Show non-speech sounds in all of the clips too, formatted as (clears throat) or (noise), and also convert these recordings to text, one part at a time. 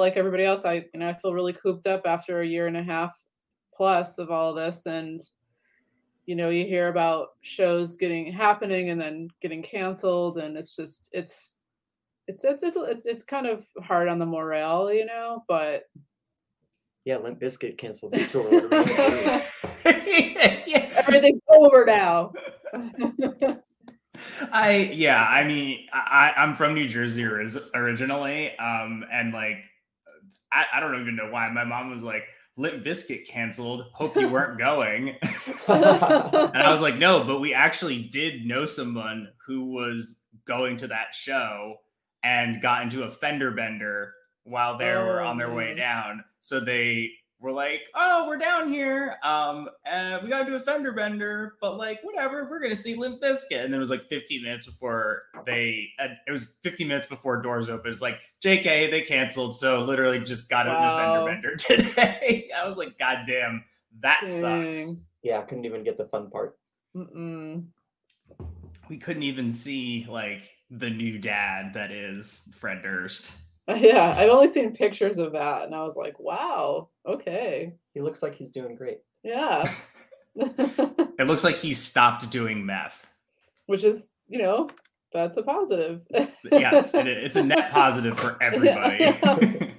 like everybody else, I you know I feel really cooped up after a year and a half plus of all this, and you know you hear about shows getting happening and then getting canceled, and it's just it's it's it's it's it's, it's kind of hard on the morale, you know, but Yeah, Limp Bizkit canceled the tour. (laughs) (laughs) yeah. everything's over now. I yeah, I mean, I I'm from New Jersey originally, um, and like, I, I don't even know why. My mom was like, "Limp Bizkit canceled. Hope you weren't going." (laughs) and I was like, "No, but we actually did know someone who was going to that show and got into a fender bender while they were oh, on their way Oh. down. So they were like, "Oh, we're down here. Um, uh, we gotta do a fender bender, but like, whatever. We're gonna see Limp Bizkit." And then it was like 15 minutes before they. Uh, it was 15 minutes before doors open. It's like, "JK, they canceled." So literally, just got Wow. in a fender bender (laughs) today. I was like, "God damn, that Dang. sucks." yeah, I couldn't even get the fun part. Mm-mm. We couldn't even see like the new dad that is Fred Durst. (laughs) Yeah, I've only seen pictures of that, and I was like, wow, okay, He looks like he's doing great. yeah. (laughs) It looks like he stopped doing meth. Which is, you know, that's a positive. yes, it, it's a net positive for (laughs) everybody. Welcome,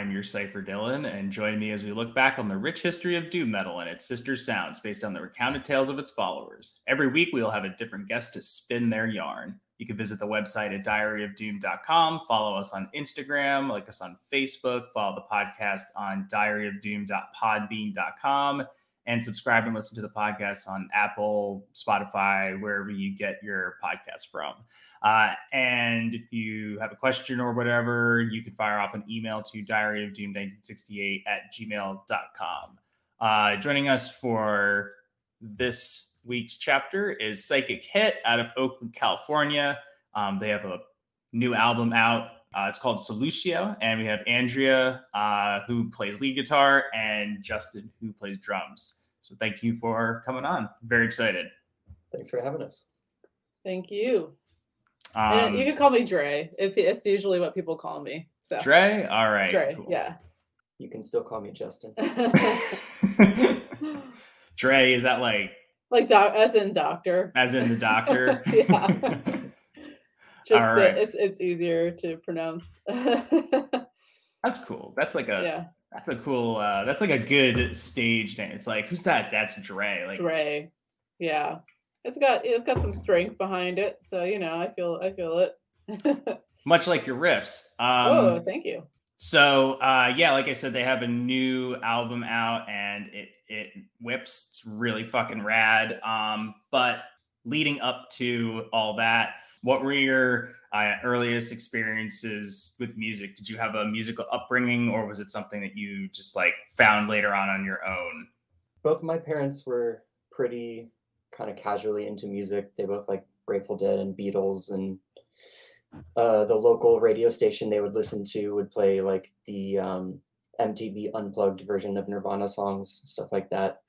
of Doom. I am your cipher Dylan, and join me as we look back on the rich history of doom metal and its sister sounds based on the recounted tales of its followers. Every week, we will have a different guest to spin their yarn. You can visit the website at diaryofdoom.com, follow us on Instagram, like us on Facebook, follow the podcast on diaryofdoom.podbean.com, and subscribe and listen to the podcast on Apple, Spotify, wherever you get your podcast from. Uh, and if you have a question or whatever, you can fire off an email to diaryofdoom1968 at gmail.com. Uh, joining us for this week's chapter is Psychic Hit out of Oakland, California. Um, they have a new album out. Uh, it's called Solutio. And we have Andrea, uh, who plays lead guitar, and Justin, who plays drums. So thank you for coming on. Very excited. Thanks for having us. Thank you. Um, you can call me Dre. If it's usually what people call me. So Dre? All right. Dre, cool. yeah. You can still call me Justin. (laughs) (laughs) Dre, is that like like doc as in doctor. as in the doctor? (laughs) Yeah. Just All uh, it's it's easier to pronounce. (laughs) That's cool. That's like a yeah, that's a cool uh that's like a good stage name. It's like, who's that? That's Dre. Like Dre. Yeah. It's got it's got some strength behind it. So, you know, I feel I feel it. (laughs) much like your riffs. Um oh, thank you. So uh, yeah, like I said, they have a new album out and it it whips. It's really fucking rad. Um, but leading up to all that, what were your uh, earliest experiences with music? Did you have a musical upbringing, or was it something that you just like found later on on your own? Both my parents were pretty kind of casually into music. They both like Grateful Dead and Beatles and uh, the local radio station they would listen to would play like the um, MTV unplugged version of Nirvana songs, stuff like that.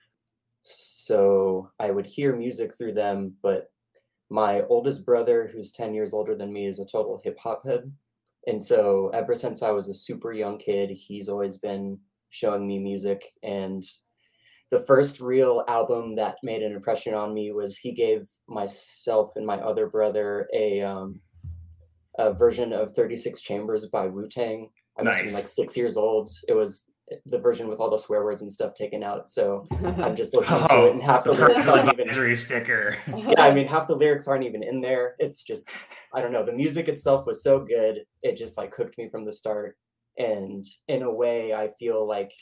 So I would hear music through them, but my oldest brother, who's 10 years older than me, is a total hip hop head. And so ever since I was a super young kid, he's always been showing me music. And the first real album that made an impression on me was he gave myself and my other brother a um, a version of 36 Chambers by Wu Tang. I must have been Nice. like six years old. It was the version with all the swear words and stuff taken out. So (laughs) I'm just listening to it, and half the Oh, the lyrics aren't even. sticker. Yeah, I mean, half the lyrics aren't even in there. It's just, I don't know. The music itself was so good, it just like hooked me from the start. And in a way, I feel like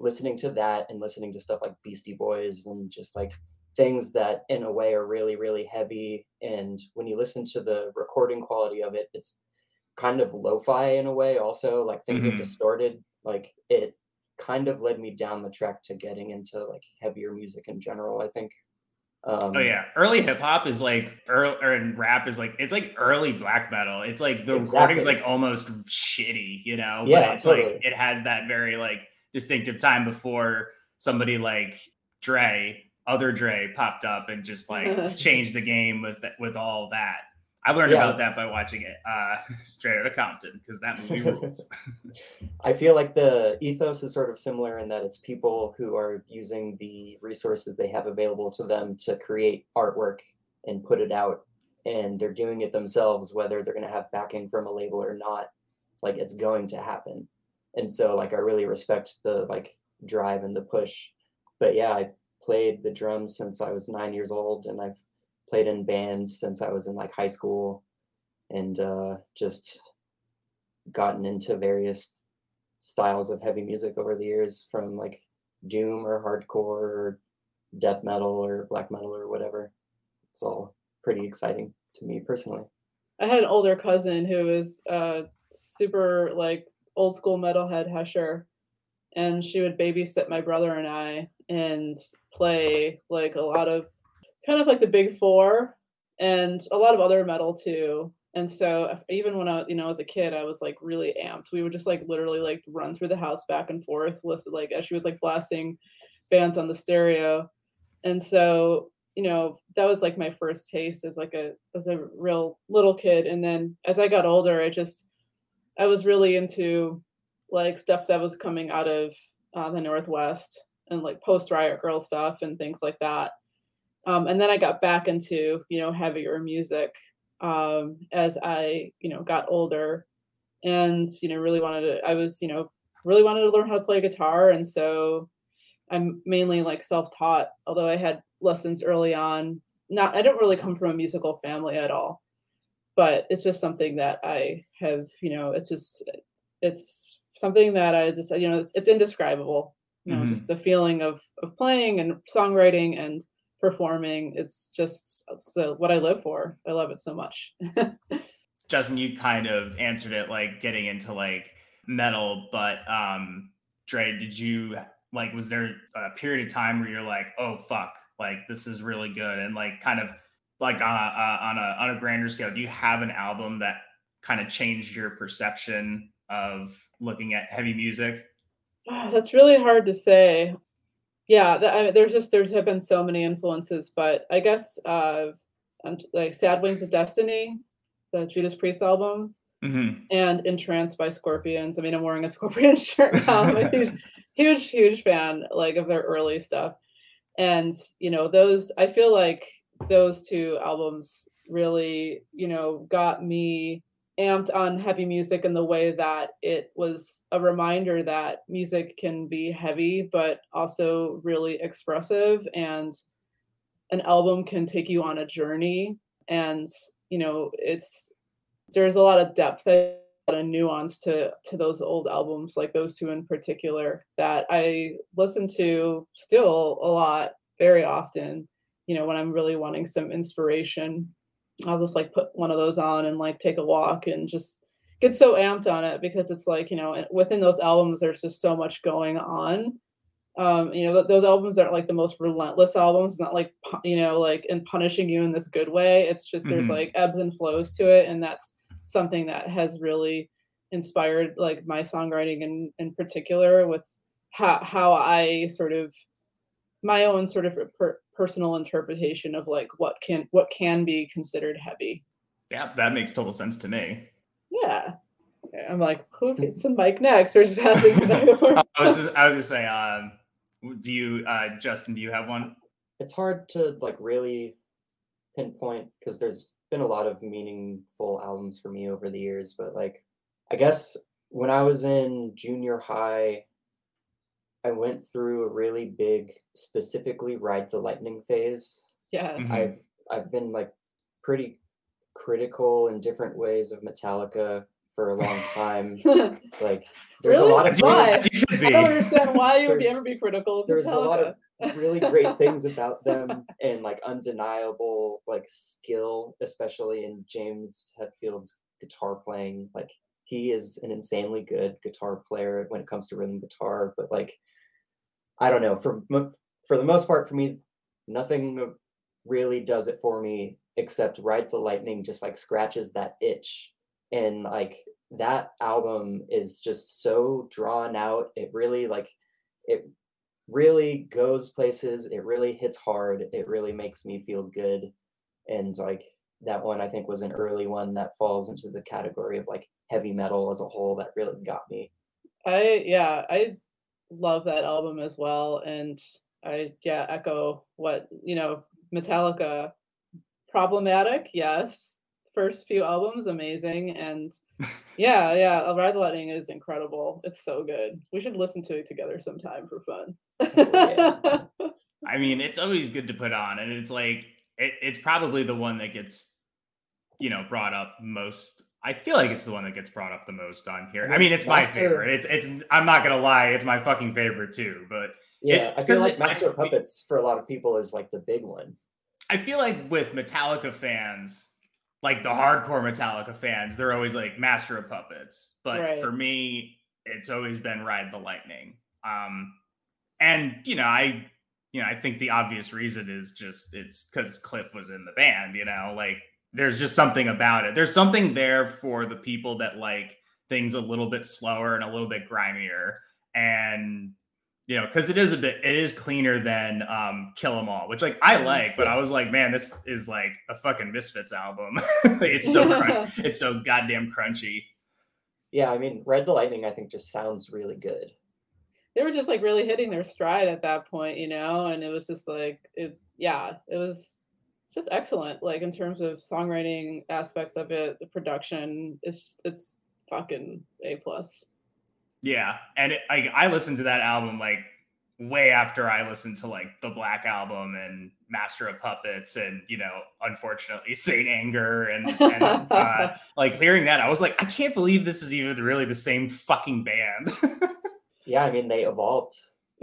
listening to that and listening to stuff like Beastie Boys and just like things that in a way are really really heavy and when you listen to the recording quality of it it's kind of lo-fi in a way also like things Mhm. are distorted like it kind of led me down the track to getting into like heavier music in general i think um Oh yeah, early hip hop is like early or and rap is like it's like early black metal. It's like the recording's like almost shitty, you know. Yeah, but it's like it has that very like distinctive time before somebody like Dre, other Dre, popped up and just like (laughs) changed the game with with all that. I learned Yeah. about that by watching it uh (laughs) straight out of Compton because that movie (laughs) rules. I feel like the ethos is sort of similar in that it's people who are using the resources they have available to them to create artwork and put it out. And they're doing it themselves, whether they're going to have backing from a label or not. Like it's going to happen. And so, like, I really respect the like drive and the push. But yeah, I played the drums since I was nine years old, and I've played in bands since I was in like high school, and uh, just gotten into various styles of heavy music over the years from like doom or hardcore or death metal or black metal or whatever. It's all pretty exciting to me personally. I had an older cousin who was uh super like old school metalhead husher and she would babysit my brother and I and play like a lot of kind of like the big four and a lot of other metal too. And so even when I you know as a kid I was like really amped. We would just like literally like run through the house back and forth, listen like as she was like blasting bands on the stereo. And so you know that was like my first taste as like a as a real little kid and then as i got older i just i was really into like stuff that was coming out of uh, the northwest and like post riot grrrl stuff and things like that um, and then i got back into you know heavier music um, as i you know got older and you know really wanted to i was you know really wanted to learn how to play guitar and so i'm mainly like self-taught although i had lessons early on not i don't really come from a musical family at all but it's just something that i have you know it's just it's something that i just you know it's, it's indescribable you know Mhm. just the feeling of of playing and songwriting and performing it's just it's the what i live for i love it so much (laughs) Justin, you kind of answered it like getting into like metal, but um Dre, did you like was there a period of time where you're like, oh fuck, like this is really good and like kind of like on a, on a on a grander scale, do you have an album that kind of changed your perception of looking at heavy music? Ah, That's really hard to say. Yeah, th- I, there's just there's have been so many influences, but I guess uh, like "Sad Wings of Destiny," the Judas Priest album, Mm-hmm. and "In Trance" by Scorpions. I mean, I'm wearing a (laughs) Scorpion shirt. now. I'm a huge, huge, huge fan like of their early stuff, and you know those. I feel like those two albums really, you know, got me amped on heavy music in the way that it was a reminder that music can be heavy but also really expressive and an album can take you on a journey. And you know it's there's a lot of depth and a lot of nuance to to those old albums like those two in particular that i listen to still a lot very often you know when i'm really wanting some inspiration I'll just like put one of those on and like take a walk and just get so amped on it because it's like, you know, within those albums, there's just so much going on. Um, you know, those albums aren't like the most relentless albums, It's not like, you know, like and punishing you in this good way. It's just there's Mhm. like ebbs and flows to it. And that's something that has really inspired like my songwriting in, in particular with how, how I sort of my own sort of per- personal interpretation of like what can what can be considered heavy. Yeah, that makes total sense to me. Yeah. I'm like, who gets the mic next? Or is passing the mic? I was just I was gonna say, um, do you, uh, Justin? Do you have one? it's hard to like really pinpoint because there's been a lot of meaningful albums for me over the years but like i guess when i was in junior high i went through a really big specifically ride the lightning phase yes. Mhm. i've i've been like pretty critical in different ways of metallica for a long time. (laughs) like there's Really? a lot of you, Why? as you should I don't understand why you would ever be critical of there's a lot of really great (laughs) things about them and like undeniable like skill, especially in James Hetfield's guitar playing. Like he is an insanely good guitar player when it comes to rhythm guitar, but like I don't know, for for the most part for me nothing really does it for me except Ride the Lightning just like scratches that itch. And like that album is just so drawn out. It really like it really goes places. It really hits hard. It really makes me feel good. And like that one i think was an early one that falls into the category of like heavy metal as a whole that really got me. I yeah, I love that album as well, and I yeah echo what you know Metallica. Problematic, yes. First few albums, amazing, and (laughs) yeah, yeah. "A Ride the Lightning is incredible. It's so good. We should listen to it together sometime for fun. Oh, yeah. (laughs) I mean, it's always good to put on, and it's like it, it's probably the one that gets, you know, brought up most. I feel like it's the one that gets brought up the most on here. I mean, it's my favorite. It's it's. I'm not gonna lie, it's my fucking favorite too. But yeah It's i feel like it- I master of puppets for a lot of people is like the big one I feel like with Metallica fans, like the hardcore Metallica fans, they're always like Master of Puppets. But Right. for me, it's always been Ride the Lightning. Um, and you know, I, you know, I think the obvious reason is just it's because Cliff was in the band. You know, like there's just something about it. There's something there for the people that like things a little bit slower and a little bit grimier, and you know, because it is a bit, it is cleaner than um, Kill 'Em All, which like I like, but I was like, man, this is like a fucking Misfits album. (laughs) it's so (laughs) crun- it's so goddamn crunchy. yeah i mean Ride the Lightning i think just sounds really good they were just like really hitting their stride at that point, you know, and it was just like it yeah, it was it's just excellent. Like in terms of songwriting aspects of it, the production, it's just, it's fucking A plus. Yeah, and it, like I listened to that album like way after I listened to like the Black album and Master of Puppets and you know unfortunately Saint Anger and, and uh, (laughs) like hearing that I was like I can't believe this is even really the same fucking band. (laughs) yeah i mean they evolved (laughs)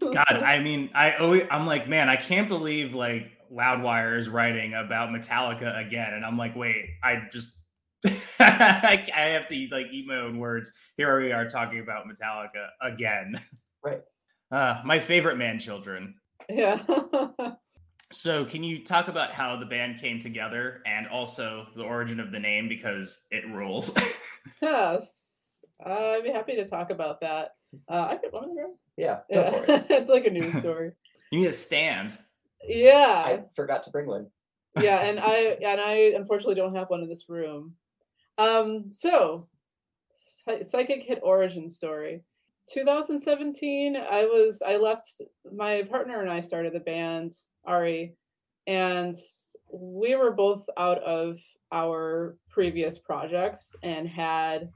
God, I mean, I always, I'm like, man, I can't believe like Loudwire is writing about Metallica again, and I'm like, wait, I just, I, (laughs) I have to like eat my own words. Here we are talking about Metallica again. Right. Uh, my favorite man children. yeah. So, can you talk about how the band came together and also the origin of the name because it rules? (laughs) yes. I'd be happy to talk about that. Uh, I could want to yeah go Yeah. for it (laughs) it's like a news story. (laughs) you need a stand. Yeah. i forgot to bring one yeah, (laughs) and I and I unfortunately don't have one in this room. Um, so psychic hit origin story. 2017, I was I left my partner and I started the band Ari, and we were both out of our previous projects and had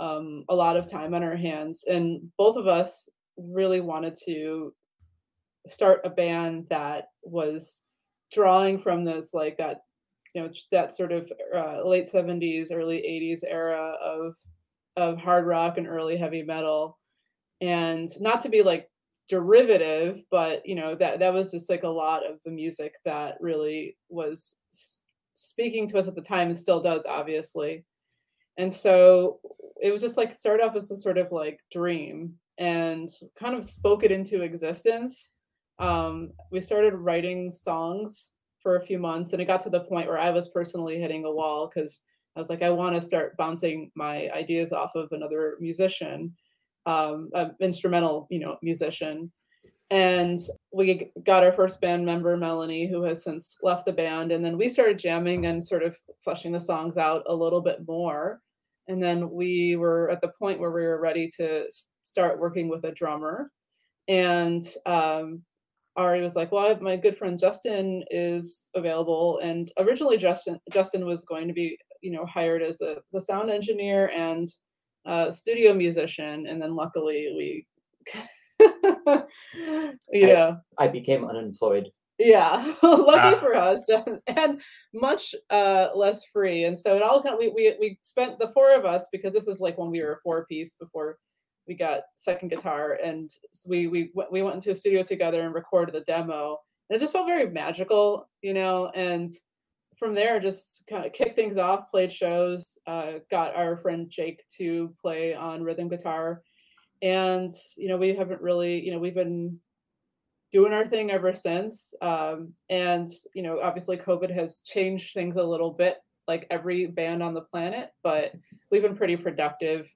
um, a lot of time on our hands, and both of us really wanted to start a band that was drawing from this like that you know that sort of uh, late 70s early 80s era of of hard rock and early heavy metal. And not to be like derivative but you know that that was just like a lot of the music that really was speaking to us at the time and still does obviously. And so it was just like started off as a sort of like dream and kind of spoke it into existence. Um, we started writing songs for a few months and it got to the point where i was personally hitting a wall because i was like i want to start bouncing my ideas off of another musician um, an instrumental you know musician. And we got our first band member melanie who has since left the band. And then we started jamming and sort of fleshing the songs out a little bit more and then we were at the point where we were ready to start working with a drummer and um, Ari was like, "Well, my good friend Justin is available." And originally, Justin Justin was going to be, you know, hired as a the sound engineer and uh, studio musician, and then luckily we, (laughs) yeah, I- i became unemployed Yeah, (laughs) lucky Ah. for us, and much uh, less free. And so it all kind of, we, we we spent the four of us because this is like when we were a four piece before we got second guitar, and so we we went- we went into a studio together and recorded the demo. And it just felt very magical, you know. And from there, just kind of kicked things off, played shows, uh, got our friend Jake to play on rhythm guitar, and you know we haven't really, you know, we've been doing our thing ever since. Um, and you know, obviously, COVID has changed things a little bit, like every band on the planet. But we've been pretty productive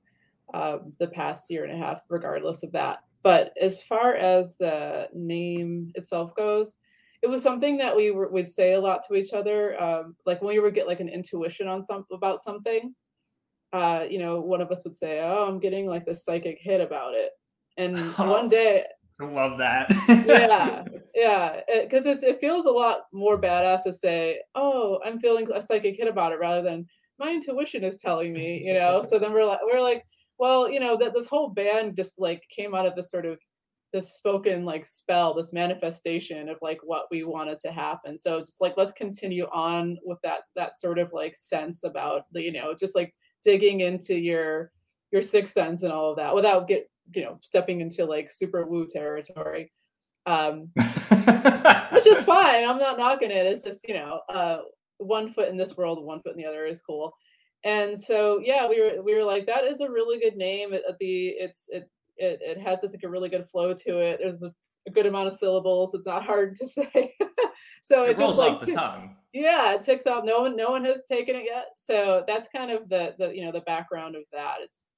um, the past year and a half, regardless of that. But as far as the name itself goes, it was something that we were, would say a lot to each other. Um, like when we would get like an intuition on some about something, uh, you know, one of us would say, "Oh, I'm getting like this psychic hit about it," and (laughs) one day (laughs) I love that. yeah (laughs) yeah because it's it feels a lot more badass to say oh i'm feeling a psychic hit about it rather than my intuition is telling me you know (laughs) so then we're like we're like well you know that this whole band just like came out of this sort of this spoken like spell this manifestation of like what we wanted to happen so it's like let's continue on with that that sort of like sense about the you know just like digging into your your sixth sense and all of that without get you know stepping into like super woo territory um (laughs) which is fine i'm not knocking it it's just you know uh one foot in this world one foot in the other is cool and so yeah we were we were like that is a really good name it, the it's it it, it has this like a really good flow to it there's a, a good amount of syllables it's not hard to (laughs) say so it, it rolls just like the ti- tongue. yeah it ticks off no one no one has taken it yet so that's kind of the the you know the background of that it's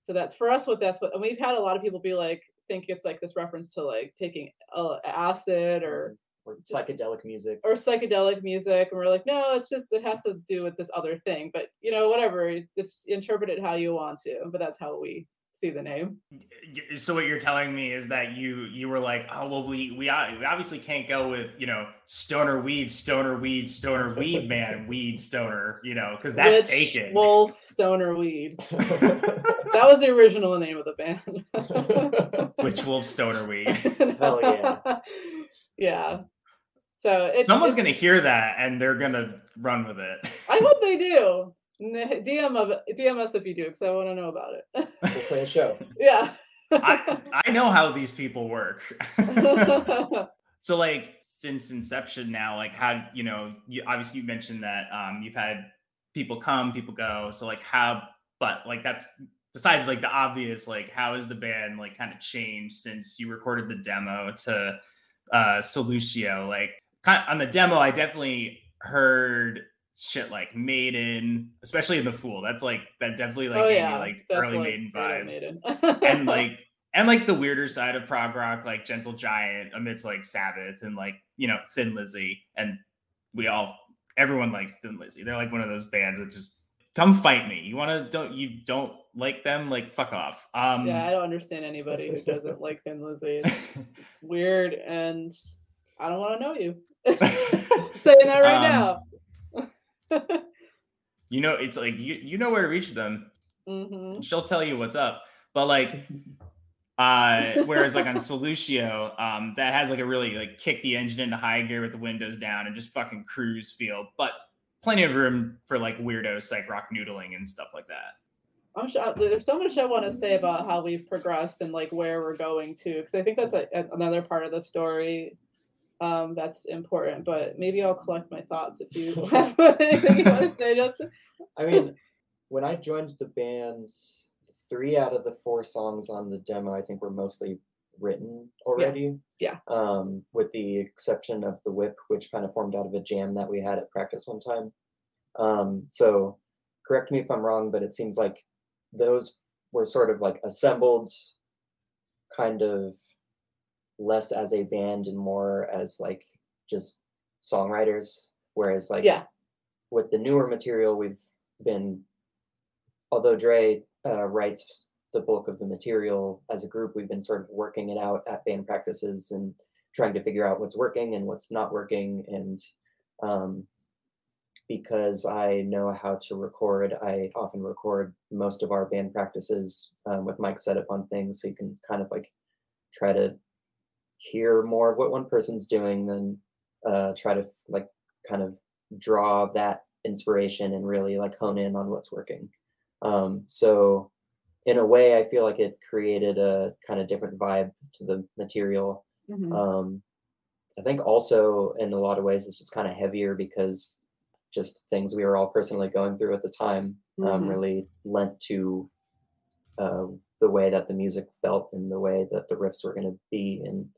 so that's for us what that's what and we've had a lot of people be like think it's like this reference to like taking uh, acid or or psychedelic music. or psychedelic music and we're like no it's just it has to do with this other thing but you know whatever it's interpret it how you want to but that's how we see the name So what you're telling me is that you you were like, oh well, we we, we obviously can't go with you know stoner weed, stoner weed, stoner weed, man, (laughs) weed, stoner, you know, because that's Witch, taken. wolf stoner weed (laughs) that was the original name of the band (laughs) Witch wolf, stoner weed. Hell yeah. yeah so it's Someone's it's- gonna hear that and they're gonna run with it. I hope they do. (laughs) N- DM of DM us if you do, because I want to know about it. We'll play a show. (laughs) yeah. I I know how these people work. (laughs) so like since inception now, like how you know, you obviously you mentioned that um you've had people come, people go. So like how but like that's besides like the obvious, like how has the band like kind of changed since you recorded the demo to uh Solutio? Like kind on the demo, I definitely heard shit like Maiden, especially in the Fool. That's like that definitely like oh gave yeah, me like that's early like Maiden vibes Maiden. and (laughs) like and like the weirder side of prog rock, like Gentle Giant amidst like Sabbath and like you know Thin Lizzy, and we all everyone likes Thin Lizzy. They're like one of those bands that just come fight me. You want to don't you don't like them? Like fuck off. Um, yeah, I don't understand anybody who doesn't (laughs) like Thin Lizzy. It's weird, and I don't want to know you. (laughs) Saying that right Um, now. You know it's like you you know where to reach them. hmm She'll tell you what's up, but like. Uh, whereas like on (laughs) Solutio, um, that has like a really like kick the engine into high gear with the windows down and just fucking cruise feel, but plenty of room for like weirdo psych rock noodling and stuff like that. I'm sure there's so much I want to say about how we've progressed and like where we're going to, because I think that's a- another part of the story um, that's important. But maybe I'll collect my thoughts if you (laughs) have (laughs) anything you want to say, Justin. I mean, when I joined the band, three out of the four songs on the demo, I think, were mostly written already. Yeah. Um, with the exception of the whip, which kind of formed out of a jam that we had at practice one time. Um, so correct me if I'm wrong, but it seems like those were sort of like assembled kind of less as a band and more as like just songwriters. Whereas like Yeah, with the newer material, we've been, although Dre uh, writes the bulk of the material as a group, we've been sort of working it out at band practices and trying to figure out what's working and what's not working. And um, because I know how to record, I often record most of our band practices um, with mic set up on things, so you can kind of like try to hear more of what one person's doing than uh, try to like kind of draw that inspiration and really like hone in on what's working. Um, so in a way, I feel like it created a kind of different vibe to the material. Mhm. Um, I think also in a lot of ways it's just kind of heavier because just things we were all personally going through at the time um, Mhm. really lent to uh, the way that the music felt and the way that the riffs were going to be. And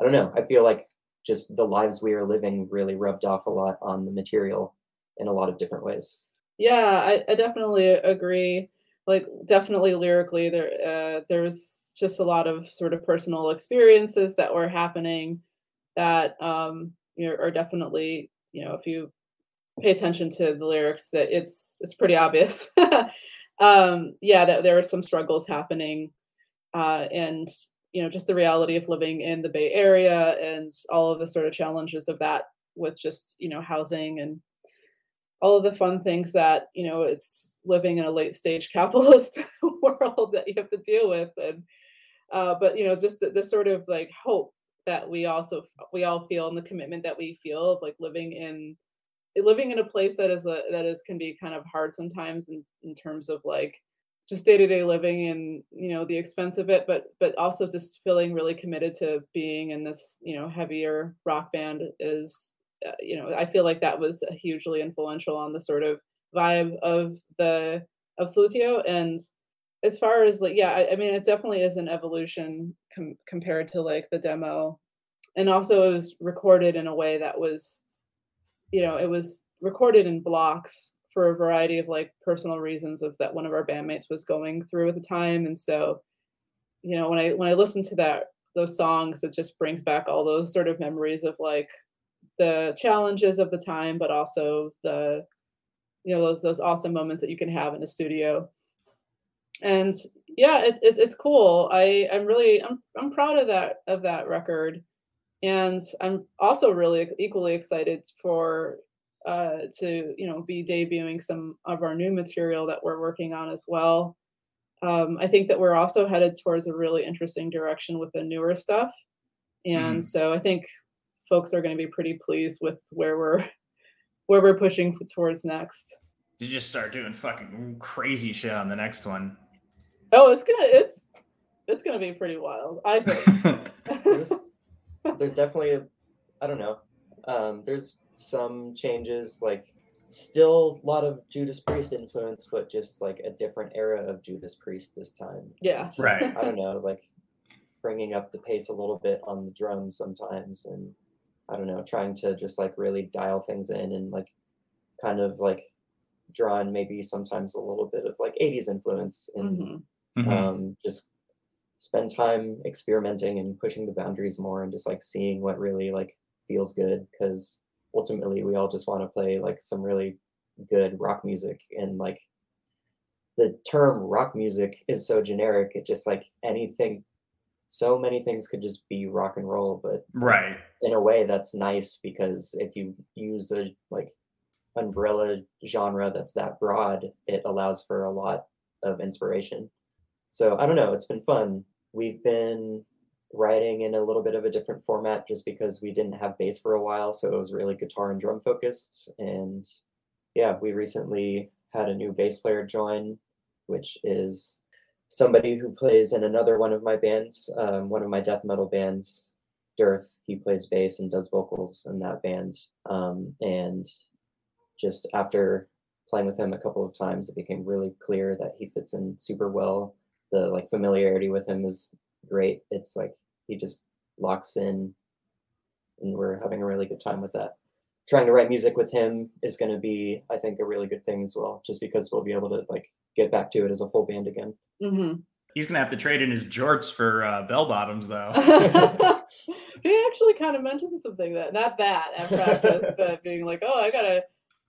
I don't know, I feel like just the lives we are living really rubbed off a lot on the material in a lot of different ways. Yeah, I, I definitely agree. Like, definitely lyrically, there uh, there was just a lot of sort of personal experiences that were happening that um, you know are definitely you know if you pay attention to the lyrics that it's it's pretty obvious. (laughs) um, yeah, that there were some struggles happening, uh, and you know just the reality of living in the Bay Area and all of the sort of challenges of that with just you know housing and all of the fun things that you know it's living in a late stage (laughs) capitalist (laughs) world that you have to deal with and uh, but you know just the, the sort of like hope that we also we all feel and the commitment that we feel of like living in living in a place that is a that is can be kind of hard sometimes in, in terms of like just day-to-day living and you know the expense of it but but also just feeling really committed to being in this you know heavier rock band is uh, you know i feel like that was hugely influential on the sort of vibe of the of Solutio. And as far as like yeah i, I mean it definitely is an evolution com- compared to like the demo. And also it was recorded in a way that was you know it was recorded in blocks for a variety of like personal reasons of that one of our bandmates was going through at the time and so you know when i when i listen to that those songs it just brings back all those sort of memories of like the challenges of the time but also the you know those those awesome moments that you can have in a studio. And yeah it's it's, it's cool. I i'm really i'm i'm proud of that of that record. And i'm also really equally excited for uh to you know be debuting some of our new material that we're working on as well um i think that we're also headed towards a really interesting direction with the newer stuff and Mhm. so i think folks are going to be pretty pleased with where we're (laughs) where we're pushing towards next You just start doing fucking crazy shit on the next one. oh it's gonna it's it's gonna be pretty wild i think (laughs) There's there's definitely I don't know. Um, there's some changes like still a lot of Judas Priest influence, but just like a different era of Judas Priest this time. yeah Right. I don't know, like bringing up the pace a little bit on the drums sometimes, and I don't know, trying to just like really dial things in and like kind of like draw in maybe sometimes a little bit of like 80s influence and Mhm. Mhm. um, just spend time experimenting and pushing the boundaries more and just like seeing what really like feels good because ultimately we all just want to play like some really good rock music and like the term rock music is so generic it just like anything so many things could just be rock and roll but right. in a way that's nice because if you use a like umbrella genre that's that broad it allows for a lot of inspiration so i don't know it's been fun we've been writing in a little bit of a different format just because we didn't have bass for a while so it was really guitar and drum focused and yeah we recently had a new bass player join which is somebody who plays in another one of my bands um, one of my death metal bands Dearth. He plays bass and does vocals in that band. Um, and just after playing with him a couple of times, it became really clear that he fits in super well. The like familiarity with him is great. It's like he just locks in, and we're having a really good time with that. Trying to write music with him is going to be, I think, a really good thing as well, just because we'll be able to like get back to it as a full band again. Mhm. He's gonna have to trade in his jorts for uh, bell bottoms, though. (laughs) he actually kind of mentioned something that not that at practice, (laughs) but being like, "Oh, I gotta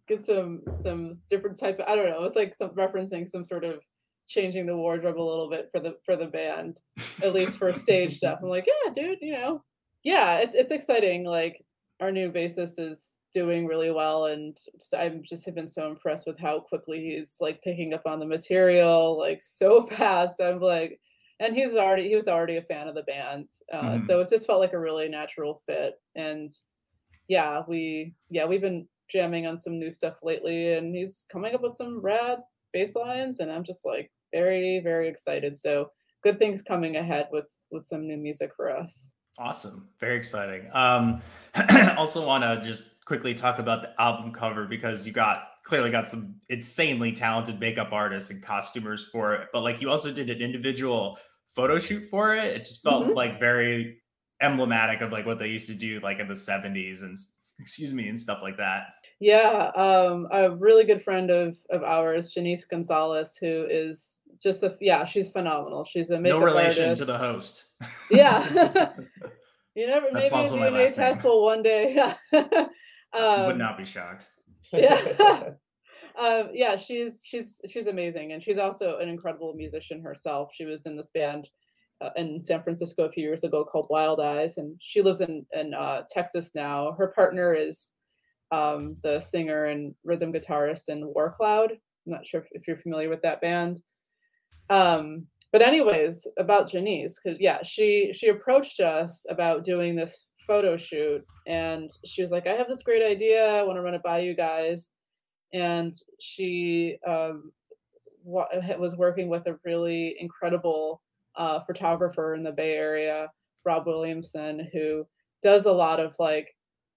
get some some different type of I don't know." It's like some referencing some sort of changing the wardrobe a little bit for the for the band, at least for stage stuff. I'm like, "Yeah, dude, you know, yeah, it's it's exciting. Like our new bassist is doing really well, and I'm just have been so impressed with how quickly he's like picking up on the material, like so (laughs) fast. I'm like." and he's already he was already a fan of the band uh, Mhm. so it just felt like a really natural fit and yeah, we yeah we've been jamming on some new stuff lately, and he's coming up with some rad bass lines, and I'm just like very very excited. So good things coming ahead with with some new music for us. Awesome, very exciting. Um, (clears throat) also want to just quickly talk about the album cover because you got clearly got some insanely talented makeup artists and costumers for it, but like you also did an individual photo shoot for it. It just felt mm-hmm. like very emblematic of like what they used to do like in the 70s and excuse me and stuff like that. Yeah, um, a really good friend of of ours, Janice Gonzalez, who is just a yeah, she's phenomenal. She's a makeup no relation artist. to the host. Yeah, (laughs) (laughs) you never maybe maybe a test will one day. (laughs) Um, would not be shocked. Yeah. um, yeah, she's she's she's amazing, and she's also an incredible musician herself. She was in this band uh, in San Francisco a few years ago called Wild Eyes, and she lives in in uh, Texas now. Her partner is um, the singer and rhythm guitarist in Warcloud. I'm not sure if, if you're familiar with that band. Um, but anyways, about Janice, because yeah, she she approached us about doing this photo shoot, and she was like, "I have this great idea. I want to run it by you guys." And she um, was working with a really incredible uh, photographer in the Bay Area, Rob Williamson, who does a lot of like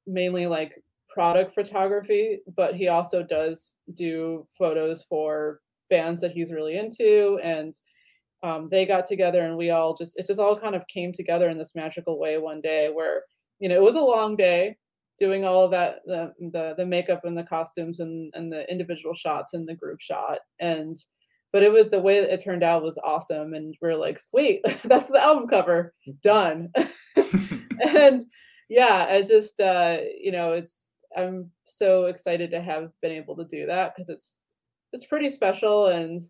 mainly like product photography, but he also does do photos for bands that he's really into. And um, they got together and we all just, it just all kind of came together in this magical way one day where, you know, it was a long day doing all of that, the, the, the makeup and the costumes and, and the individual shots and the group shot. And, but it was the way that it turned out was awesome. And we're like, sweet, (laughs) that's the album cover done. (laughs) (laughs) and yeah, it just, uh, you know, it's, I'm so excited to have been able to do that because it's it's pretty special and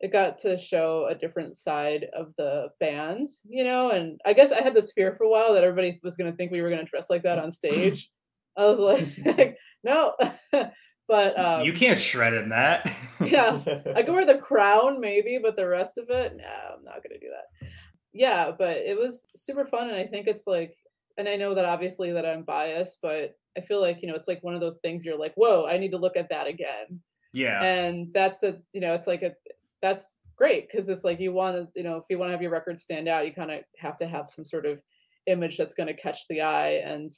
it got to show a different side of the band, you know. And I guess I had this fear for a while that everybody was going to think we were going to dress like that on stage. I was like, (laughs) (laughs) no, (laughs) but um, you can't shred in that. yeah, I could wear the crown maybe, but the rest of it, no, I'm not going to do that. Yeah, but it was super fun, and I think it's like, and I know that obviously that I'm biased, but I feel like, you know, it's like one of those things you're like, whoa, I need to look at that again. Yeah. And that's a, you know, it's like a, that's great because it's like you want to, you know, if you want to have your record stand out, you kind of have to have some sort of image that's going to catch the eye. And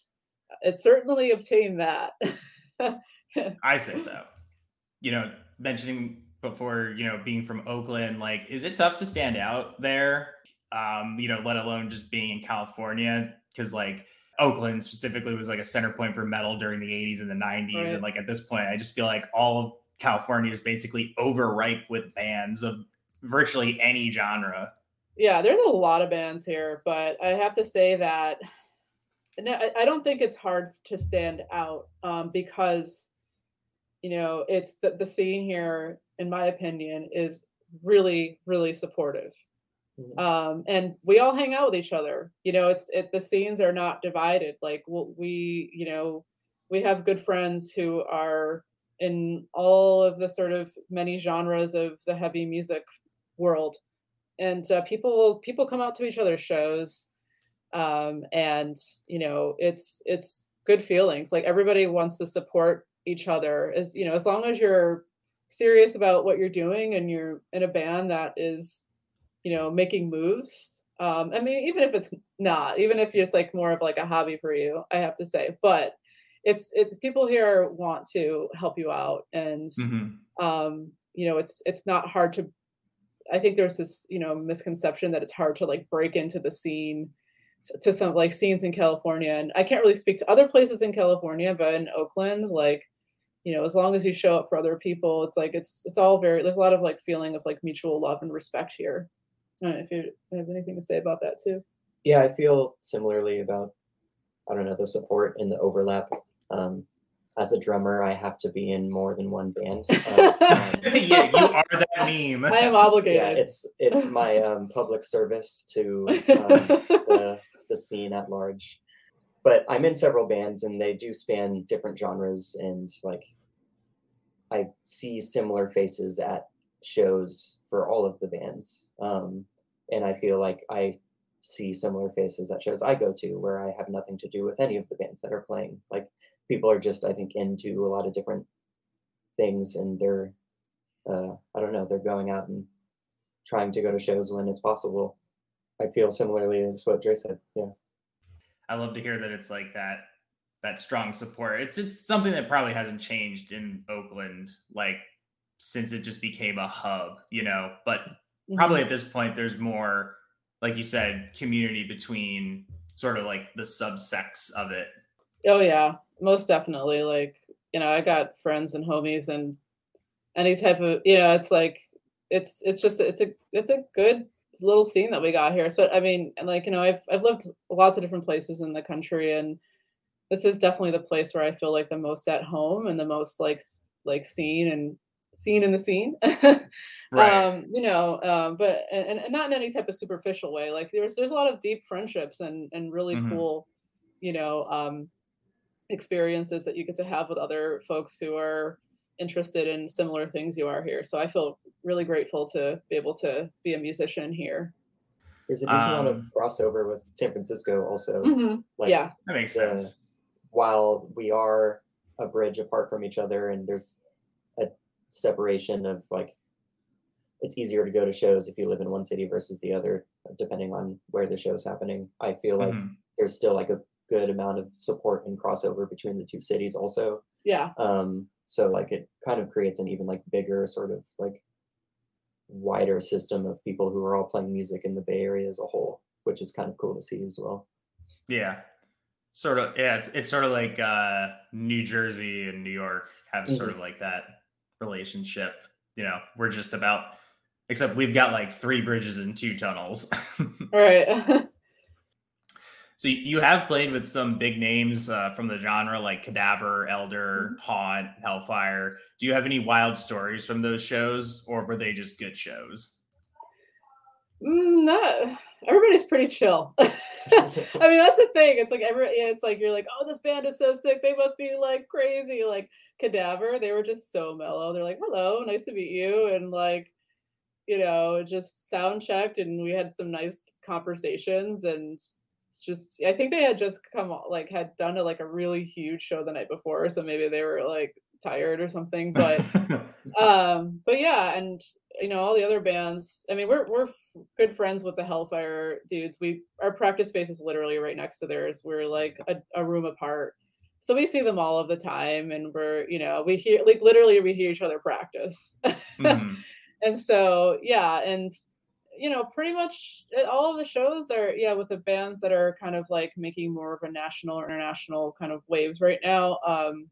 it certainly obtained that. (laughs) I say so. You know, mentioning before, you know, being from Oakland, like, is it tough to stand out there? Um, you know, let alone just being in California? Because, like, Oakland specifically was like a center point for metal during the 80s and the 90s. Right. And like at this point, I just feel like all of California is basically overripe with bands of virtually any genre. Yeah, there's a lot of bands here, but I have to say that I don't think it's hard to stand out um, because, you know, it's the, the scene here, in my opinion, is really, really supportive. Mm-hmm. um, and we all hang out with each other you know it's it, the scenes are not divided like we you know we have good friends who are in all of the sort of many genres of the heavy music world and uh, people will people come out to each other's shows um, and you know it's it's good feelings like everybody wants to support each other as you know as long as you're serious about what you're doing and you're in a band that is you know, making moves. Um, I mean, even if it's not, even if it's like more of like a hobby for you, I have to say, but it's it's people here want to help you out, and mm-hmm. um, you know, it's it's not hard to. I think there's this you know misconception that it's hard to like break into the scene to some like scenes in California, and I can't really speak to other places in California, but in Oakland, like you know, as long as you show up for other people, it's like it's it's all very there's a lot of like feeling of like mutual love and respect here. I don't know if you have anything to say about that too. Yeah, I feel similarly about I don't know the support and the overlap. Um, as a drummer, I have to be in more than one band. Uh, (laughs) yeah, you are that meme. I am obligated. Yeah, it's it's my um, public service to um, (laughs) the, the scene at large. But I'm in several bands, and they do span different genres, and like I see similar faces at shows for all of the bands. Um, and I feel like I see similar faces at shows I go to where I have nothing to do with any of the bands that are playing. Like people are just I think into a lot of different things and they're uh, I don't know they're going out and trying to go to shows when it's possible. I feel similarly as what Dre said. Yeah. I love to hear that it's like that that strong support. It's it's something that probably hasn't changed in Oakland like since it just became a hub, you know, but mm-hmm. probably at this point there's more like you said community between sort of like the subsects of it. Oh yeah, most definitely like, you know, I got friends and homies and any type of, you know, it's like it's it's just it's a it's a good little scene that we got here. So I mean, and like you know, I've I've lived lots of different places in the country, and this is definitely the place where I feel like the most at home and the most like like seen and seen in the scene. (laughs) right. Um, you know, um, but and, and not in any type of superficial way. Like there's there's a lot of deep friendships and and really mm-hmm. cool, you know, um, experiences that you get to have with other folks who are interested in similar things you are here. So I feel really grateful to be able to be a musician here. There's a decent um, amount of um, crossover with San Francisco also. Mm-hmm. Like yeah, that makes the, sense. While we are a bridge apart from each other and there's a separation of like it's easier to go to shows if you live in one city versus the other depending on where the show's happening i feel like mm-hmm. there's still like a good amount of support and crossover between the two cities also yeah um so like it kind of creates an even like bigger sort of like wider system of people who are all playing music in the Bay Area as a whole, which is kind of cool to see as well. Yeah. Sort of yeah, it's it's sort of like uh New Jersey and New York have mm-hmm. sort of like that relationship. You know, we're just about except we've got like three bridges and two tunnels. (laughs) right. (laughs) So you have played with some big names uh, from the genre like Cadaver, Elder, mm-hmm. Haunt, Hellfire. Do you have any wild stories from those shows, or were they just good shows? Mm, not everybody's pretty chill. (laughs) (laughs) I mean, that's the thing. It's like every it's like you're like, oh, this band is so sick. They must be like crazy. Like Cadaver, they were just so mellow. They're like, hello, nice to meet you, and like, you know, just sound checked, and we had some nice conversations, and just I think they had just come like had done a, like a really huge show the night before, so maybe they were like tired or something. But (laughs) um, but yeah, and you know all the other bands. I mean, we're we're good friends with the Hellfire dudes. We our practice space is literally right next to theirs. We're like a, a room apart. So we see them all of the time, and we're you know we hear like literally we hear each other practice. Mm-hmm. (laughs) and so yeah, and you know, pretty much eh, all of the shows are, yeah, with the bands that are kind of like making more of a national or international kind of waves right now. Um,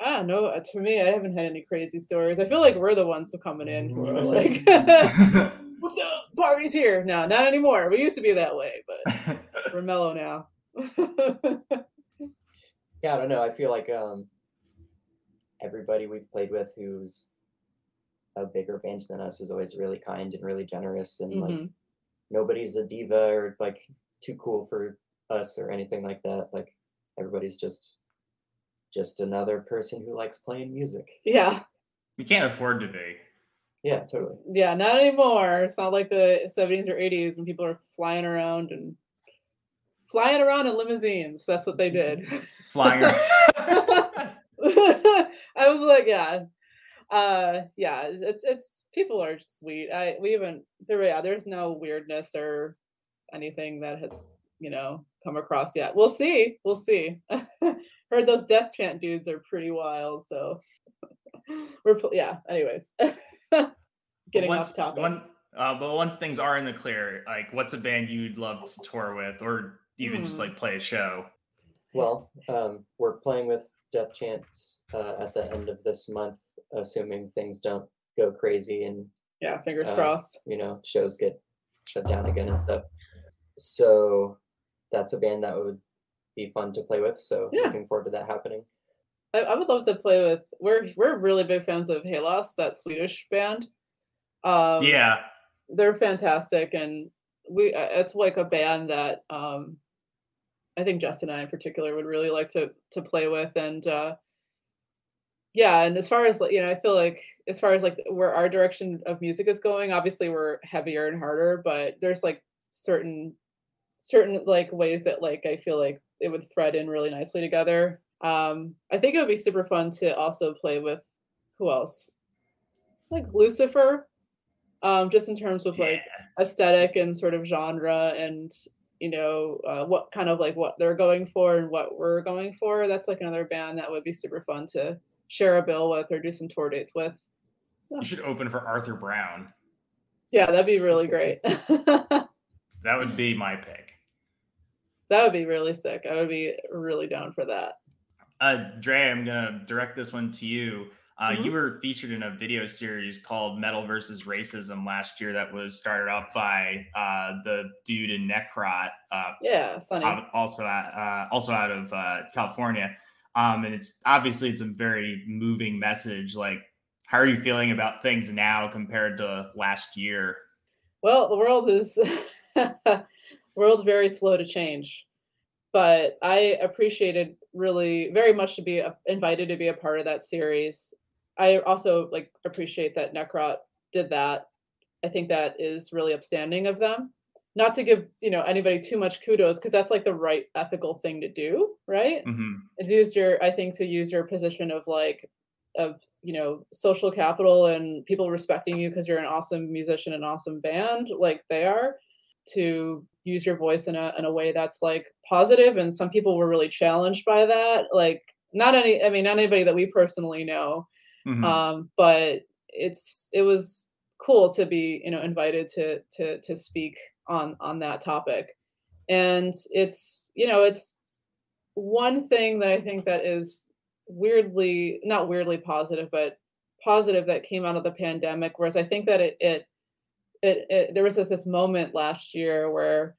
I don't know. Uh, to me, I haven't had any crazy stories. I feel like we're the ones who coming in who are like, (laughs) (laughs) "What's up? Party's here." No, not anymore. We used to be that way, but (laughs) we're mellow now. yeah, I don't know. I feel like um, everybody we've played with who's a bigger band than us is always really kind and really generous and mm-hmm. like nobody's a diva or like too cool for us or anything like that like everybody's just just another person who likes playing music yeah you can't afford to be yeah totally. Yeah not anymore. It's not like the 70s or 80s when people are flying around and flying around in limousines. That's what they did. Flying around. (laughs) I was like, yeah, uh yeah it's it's people are sweet. I we haven't there yeah there's no weirdness or anything that has you know come across yet. We'll see. We'll see. (laughs) Heard those death chant dudes are pretty wild so (laughs) we're yeah anyways (laughs) getting once, off topic one, uh, but once things are in the clear like what's a band you'd love to tour with or even hmm. just like play a show well um, we're playing with death chants uh, at the end of this month assuming things don't go crazy and yeah, fingers uh, crossed. You know, shows get shut down again and stuff. So that's a band that would be fun to play with. So yeah. looking forward to that happening. I, I, would love to play with. We're we're really big fans of Hällas, that Swedish band. Um, yeah, they're fantastic, and we uh, it's like a band that um, I think Justin and I in particular would really like to to play with, and uh, yeah and as far as you know i feel like as far as like where our direction of music is going obviously we're heavier and harder but there's like certain certain like ways that like I feel like it would thread in really nicely together. Um, I think it would be super fun to also play with who else? Like Lucifer. Um, just in terms of like aesthetic and sort of genre and you know uh, what kind of like what they're going for and what we're going for. That's like another band that would be super fun to share a bill with or do some tour dates with. You should open for arthur brown. Yeah that'd be really (laughs) great. (laughs) That would be my pick. That would be really sick. I would be really down for that uh dre i'm gonna direct this one to you uh, mm-hmm. You were featured in a video series called Metal versus Racism last year that was started off by uh, the dude in Necrot. Uh, yeah, Sonny. Also, uh, also out of uh, California. Um, and it's obviously it's a very moving message. Like, how are you feeling about things now compared to last year? Well, the world is (laughs) world's very slow to change, but I appreciated really very much to be invited to be a part of that series I also like appreciate that Necrot did that. I think that is really upstanding of them. Not to give you know anybody too much kudos because that's like the right ethical thing to do, right? Mm-hmm. It's use your I think to use your position of like of you know social capital and people respecting you because you're an awesome musician and awesome band like they are to use your voice in a in a way that's like positive and some people were really challenged by that like not any i mean not anybody that we personally know Mm-hmm. Um, but it's it was cool to be you know invited to to to speak on on that topic, and it's you know it's one thing that I think that is weirdly not weirdly positive, but positive that came out of the pandemic. Whereas I think that it it it, it there was this, this moment last year where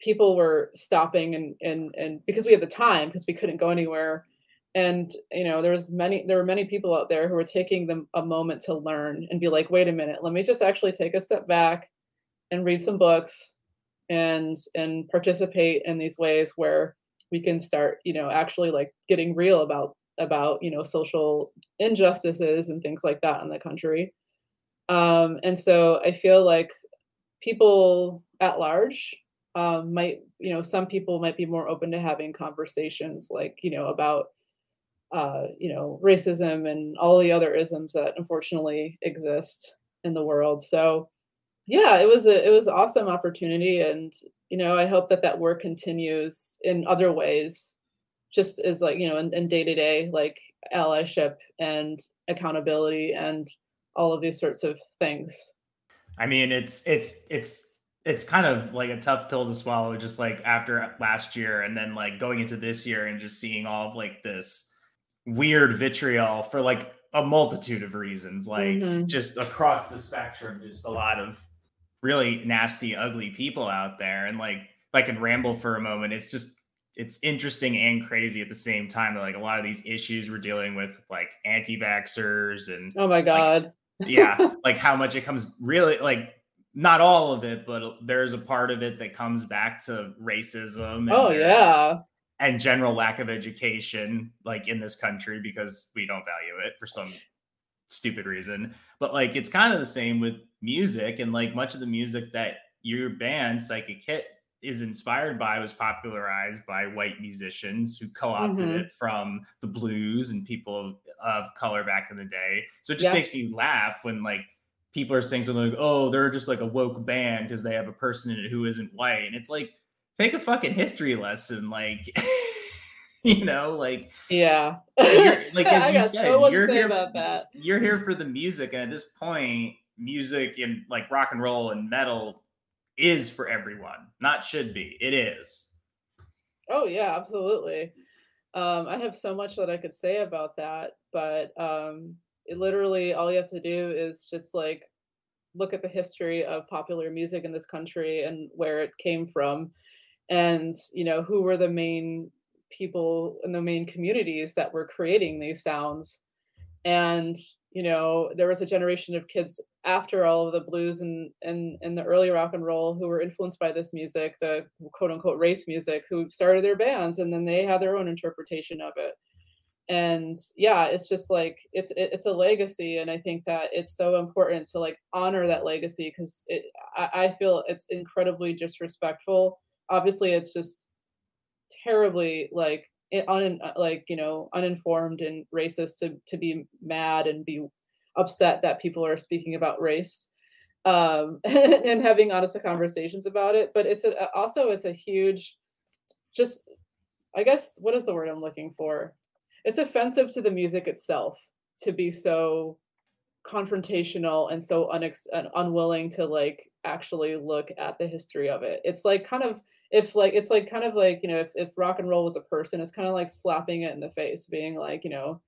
people were stopping and and and because we had the time because we couldn't go anywhere. And you know there was many there were many people out there who were taking them a moment to learn and be like wait a minute let me just actually take a step back and read some books and and participate in these ways where we can start you know actually like getting real about about you know social injustices and things like that in the country um and so i feel like people at large um might you know some people might be more open to having conversations like you know about uh, you know, racism and all the other isms that unfortunately exist in the world. So, yeah, it was a it was an awesome opportunity, and you know, I hope that that work continues in other ways, just as like you know, in day to day like allyship and accountability and all of these sorts of things. I mean, it's it's it's it's kind of like a tough pill to swallow just like after last year and then like going into this year and just seeing all of like this weird vitriol for like a multitude of reasons, like mm-hmm. just across the spectrum, just a lot of really nasty, ugly people out there. And like, if I can ramble for a moment, it's just it's interesting and crazy at the same time that like a lot of these issues we're dealing with, like anti-vaxxers and oh my god, like, yeah, (laughs) like how much it comes really like not all of it, but there's a part of it that comes back to racism. oh yeah, and general lack of education like in this country because we don't value it for some stupid reason but like it's kind of the same with music and like much of the music that your band psychic hit is inspired by was popularized by white musicians who co-opted mm-hmm. it from the blues and people of color back in the day. So it just yeah. makes me laugh when like people are saying something like oh they're just like a woke band because they have a person in it who isn't white. And it's like take a fucking history lesson like (laughs) you know like yeah. like (laughs) as you said so you're here about that. you're here for the music and at this point music and like rock and roll and metal is for everyone not should be. It is. Oh yeah absolutely. Um i have so much that i could say about that but um it literally all you have to do is just like look at the history of popular music in this country and where it came from and you know who were the main people in the main communities that were creating these sounds. And you know there was a generation of kids after all of the blues and and and the early rock and roll who were influenced by this music the quote unquote race music who started their bands and then they had their own interpretation of it and yeah it's just like it's it's a legacy and i think that it's so important to like honor that legacy because it I, I feel it's incredibly disrespectful. Obviously it's just terribly like it, un like you know uninformed and racist to to be mad and be upset that people are speaking about race um (laughs) and having honest conversations about it. But it's a, also it's a huge just i guess what is the word i'm looking for it's offensive to the music itself to be so confrontational and so unex- unwilling to like actually look at the history of it. It's like kind of if like it's like kind of like you know if, if rock and roll was a person it's kind of like slapping it in the face being like you know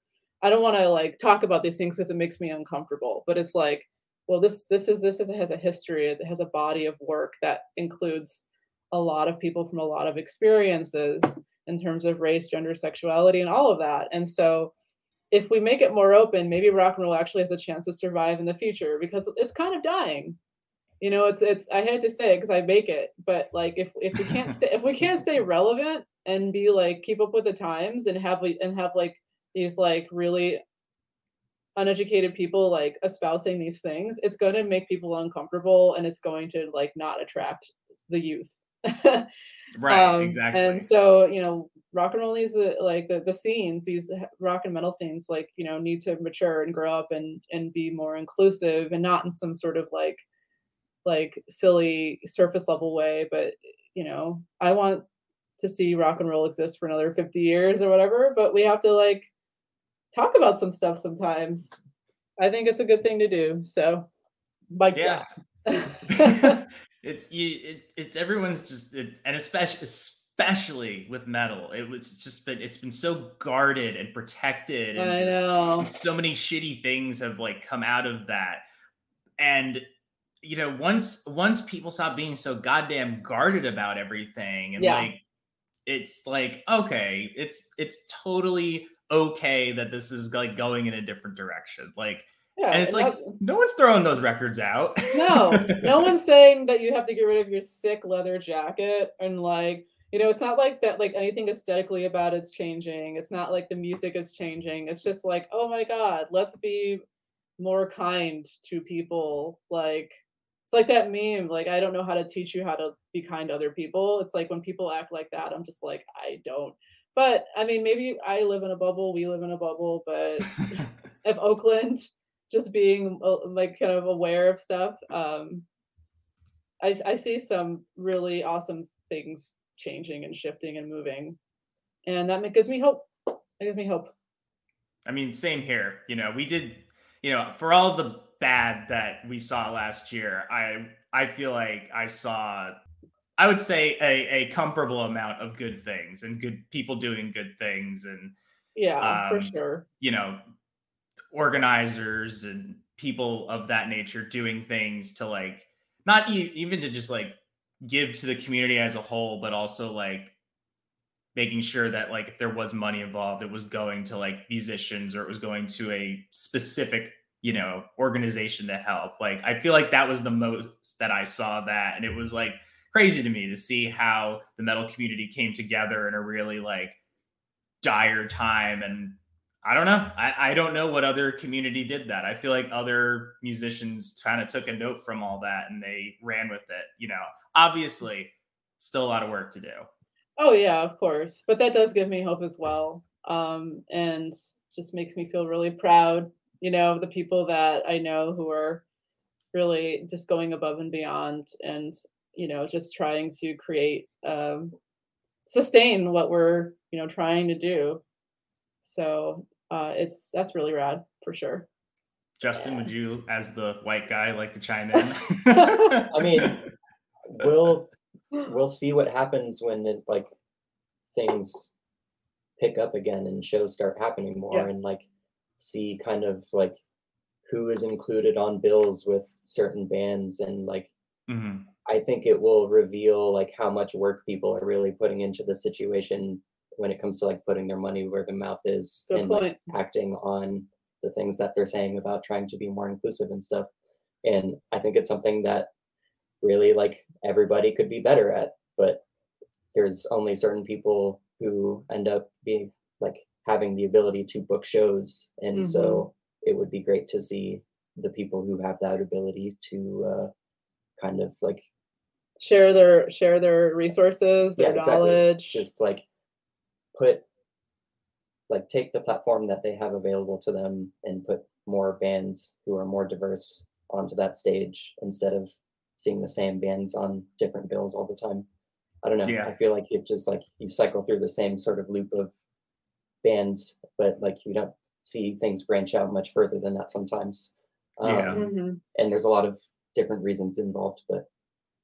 i don't want to like talk about these things because it makes me uncomfortable but it's like well this this is this is, has a history it has a body of work that includes a lot of people from a lot of experiences in terms of race gender sexuality and all of that. And so if we make it more open maybe rock and roll actually has a chance to survive in the future because it's kind of dying. You know it's it's i hate to say it because i make it but like if if we can't stay if we can't stay (laughs) relevant and be like keep up with the times and have we and have like these like really uneducated people like espousing these things it's going to make people uncomfortable and it's going to like not attract the youth (laughs) right um, exactly. and so you know rock and roll the, like the, the scenes these rock and metal scenes like you know need to mature and grow up and and be more inclusive and not in some sort of like like silly surface level way but you know i want to see rock and roll exist for another 50 years or whatever but we have to like talk about some stuff sometimes. I think it's a good thing to do so like yeah (laughs) (laughs) it's you it, it's everyone's just it's and especially especially with metal it was just been it's been so guarded and protected and I know. so many shitty things have like come out of that and you know, once once people stop being so goddamn guarded about everything and yeah. like it's like okay, it's it's totally okay that this is like going in a different direction. Like yeah, and it's and like no one's throwing those records out. (laughs) no, no (laughs) one's saying that you have to get rid of your sick leather jacket and like you know it's not like that like anything aesthetically about it's changing. It's not like the music is changing. It's just like oh my god let's be more kind to people. Like it's like that meme like i don't know how to teach you how to be kind to other people. It's like when people act like that i'm just like i don't. But i mean maybe i live in a bubble we live in a bubble but (laughs) if oakland just being uh, like kind of aware of stuff um I, I see some really awesome things changing and shifting and moving. And that gives me hope. It gives me hope. I mean same here. You know we did you know for all the bad that we saw last year, I I feel like I saw I would say a, a comparable amount of good things and good people doing good things and yeah, um, for sure. You know, organizers and people of that nature doing things to like not even to just like give to the community as a whole, but also like making sure that like if there was money involved, it was going to like musicians or it was going to a specific you know organization to help. Like i feel like that was the most that i saw that and it was like crazy to me to see how the metal community came together in a really like dire time and i don't know. I, I don't know what other community did that. I feel like other musicians kind of took a note from all that and they ran with it you know. Obviously still a lot of work to do. Oh yeah of course. But that does give me hope as well um and just makes me feel really proud you know the people that i know who are really just going above and beyond and you know just trying to create um sustain what we're you know trying to do. So uh it's that's really rad for sure justin would you as the white guy like to chime in (laughs) i mean (laughs) we'll we'll see what happens when it like things pick up again and shows start happening more yeah. and like see kind of like who is included on bills with certain bands and like mm-hmm. i think it will reveal like how much work people are really putting into the situation when it comes to like putting their money where their mouth is Good and like, acting on the things that they're saying about trying to be more inclusive and stuff and i think it's something that really like everybody could be better at but there's only certain people who end up being like having the ability to book shows and mm-hmm. so it would be great to see the people who have that ability to uh, kind of like share their share their resources, their Yeah, exactly. knowledge. just like put like take the platform that they have available to them and put more bands who are more diverse onto that stage instead of seeing the same bands on different bills all the time. I don't know. Yeah. I feel like it just like you cycle through the same sort of loop of bands, but like you don't see things branch out much further than that sometimes. Um, Yeah. Mhm. And there's a lot of different reasons involved, but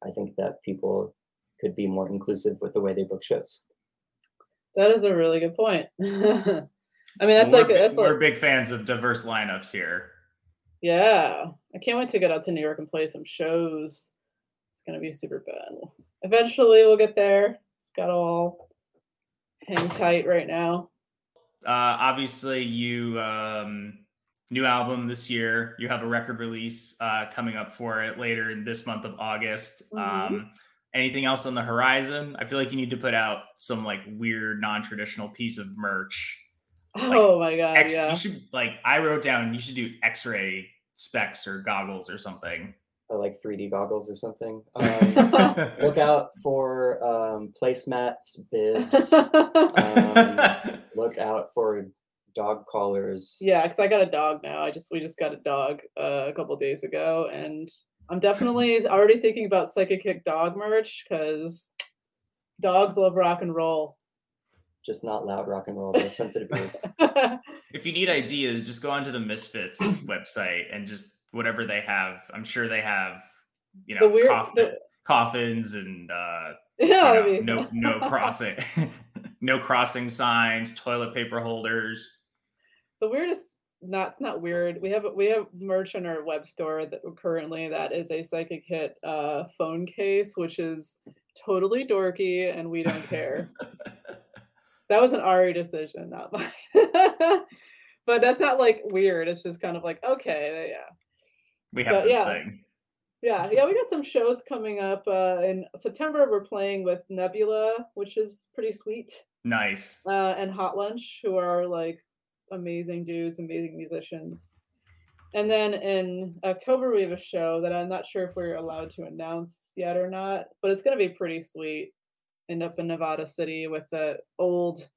I think that people could be more inclusive with the way they book shows. That is a really good point. (laughs) I mean, that's like that's we're like big fans of diverse lineups here. yeah. I can't wait to get out to New York and play some shows. It's gonna be super fun. Eventually, we'll get there. It's got all hang tight right now. Uh, obviously, you um, new album this year. You have a record release uh, coming up for it later in this month of August. Mhm. Um, anything else on the horizon? I feel like you need to put out some like weird, non-traditional piece of merch. oh my god, X, yeah. You should like I wrote down. You should do X-ray specs or goggles or something. or like 3D goggles or something. (laughs) Um, look out for um, placemats, bibs. (laughs) Um, look out for dog collars. Yeah, because I got a dog now. I just we just got a dog uh, a couple days ago, and I'm definitely already thinking about Psychic Kick dog merch because dogs love rock and roll. Just not loud rock and roll. They're sensitive ears. (laughs) (laughs) if you need ideas, just go onto the Misfits (clears throat) website and just whatever they have. I'm sure they have, you know, the weird, coffin- the, coffins and uh, (laughs) yeah, you I mean, no no crossing, no crossing signs, toilet paper holders. the weirdest. Not it's not weird. We have we have merch on our web store that currently that is a Psychic Hit uh, phone case, which is totally dorky, and we don't care. (laughs) that was an Ari decision, not mine. (laughs) but that's not like weird. It's just kind of like okay, yeah. We have But, this yeah. thing. Yeah, yeah, we got some shows coming up. Uh, in September, we're playing with Nebula, which is pretty sweet, Nice. uh, and Hot Lunch, who are like amazing dudes, amazing musicians. And then in October, we have a show that I'm not sure if we're allowed to announce yet or not, but it's going to be pretty sweet. End up in Nevada City with the old.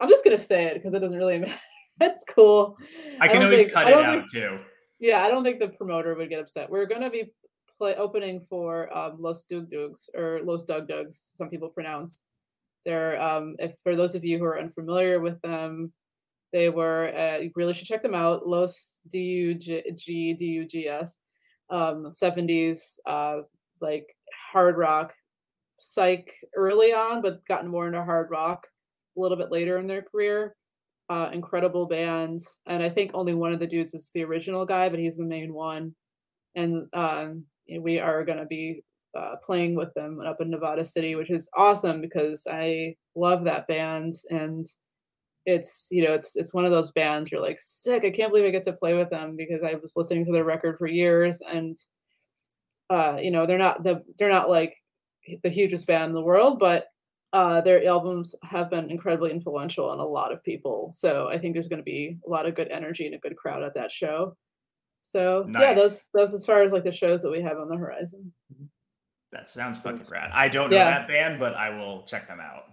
I'm just going to say it because it doesn't really (laughs) matter. It's cool. I can don't always think- cut it out think- too. Yeah, I don't think the promoter would get upset. We're gonna be play opening for um, Los Dug Dugs or Los Dug Dugs. Some people pronounce. They're um, if for those of you who are unfamiliar with them, they were uh, you really should check them out. Los D U G G D U G S, um, seventies uh, like hard rock, psych early on, but gotten more into hard rock a little bit later in their career uh, incredible bands, and I think only one of the dudes is the original guy, but he's the main one. And um, we are going to be uh, playing with them up in Nevada City, which is awesome because I love that band, and it's you know it's it's one of those bands you're like sick. I can't believe I get to play with them because I was listening to their record for years, and uh, you know they're not the they're not like the hugest band in the world, but uh, their albums have been incredibly influential on a lot of people. So I think there's going to be a lot of good energy and a good crowd at that show. So yeah, those those as far as like the shows that we have on the horizon. That sounds fucking rad. I don't know Yeah. that band, but I will check them out.